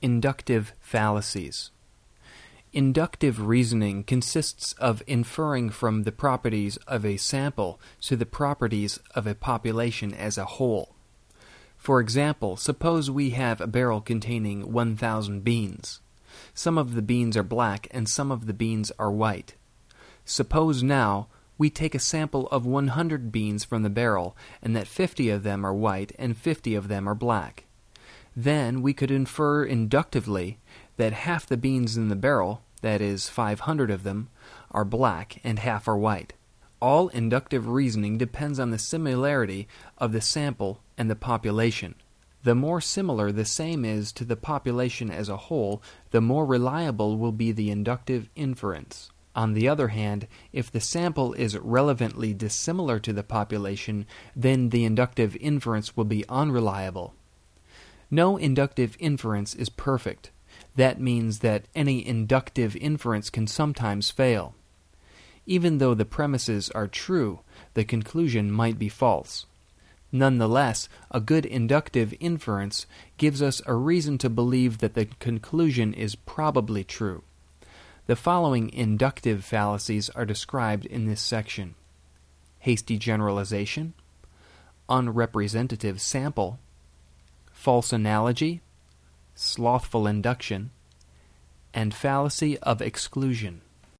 Inductive fallacies. Inductive reasoning consists of inferring from the properties of a sample to the properties of a population as a whole. For example, suppose we have a barrel containing 1,000 beans. Some of the beans are black and some of the beans are white. Suppose now we take a sample of 100 beans from the barrel and that 50 of them are white and 50 of them are black. Then we could infer inductively that half the beans in the barrel, that is, 500 of them, are black and half are white. All inductive reasoning depends on the similarity of the sample and the population. The more similar the same is to the population as a whole, the more reliable will be the inductive inference. On the other hand, if the sample is relevantly dissimilar to the population, then the inductive inference will be unreliable. No inductive inference is perfect. That means that any inductive inference can sometimes fail. Even though the premises are true, the conclusion might be false. Nonetheless, a good inductive inference gives us a reason to believe that the conclusion is probably true. The following inductive fallacies are described in this section hasty generalization, unrepresentative sample, false analogy, slothful induction, and fallacy of exclusion.